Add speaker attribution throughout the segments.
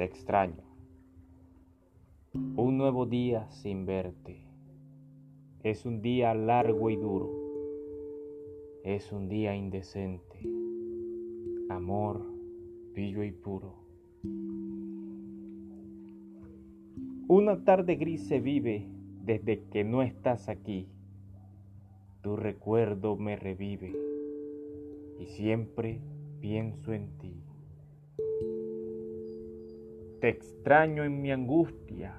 Speaker 1: te extraño. Un nuevo día sin verte. Es un día largo y duro. Es un día indecente. Amor, pillo y puro. Una tarde gris se vive desde que no estás aquí. Tu recuerdo me revive y siempre pienso en ti. Te extraño en mi angustia,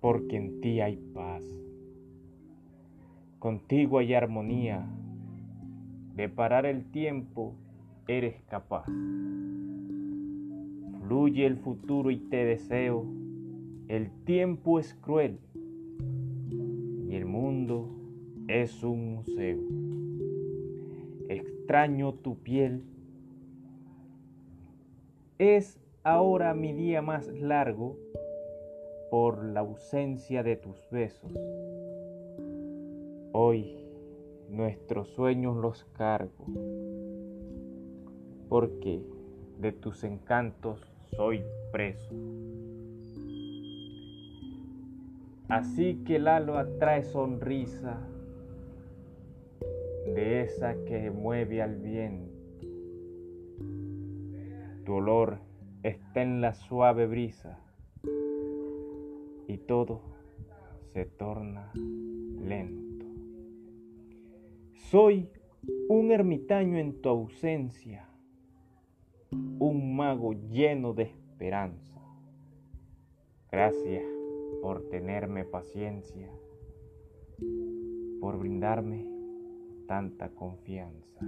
Speaker 1: porque en ti hay paz. Contigo hay armonía, de parar el tiempo eres capaz. Fluye el futuro y te deseo, el tiempo es cruel y el mundo es un museo. Extraño tu piel, es ahora mi día más largo por la ausencia de tus besos. Hoy nuestros sueños los cargo, porque de tus encantos soy preso. Así que el halo atrae sonrisa de esa que mueve al viento. Tu olor está en la suave brisa y todo se torna lento. Soy un ermitaño en tu ausencia, un mago lleno de esperanza. Gracias por tenerme paciencia, por brindarme tanta confianza.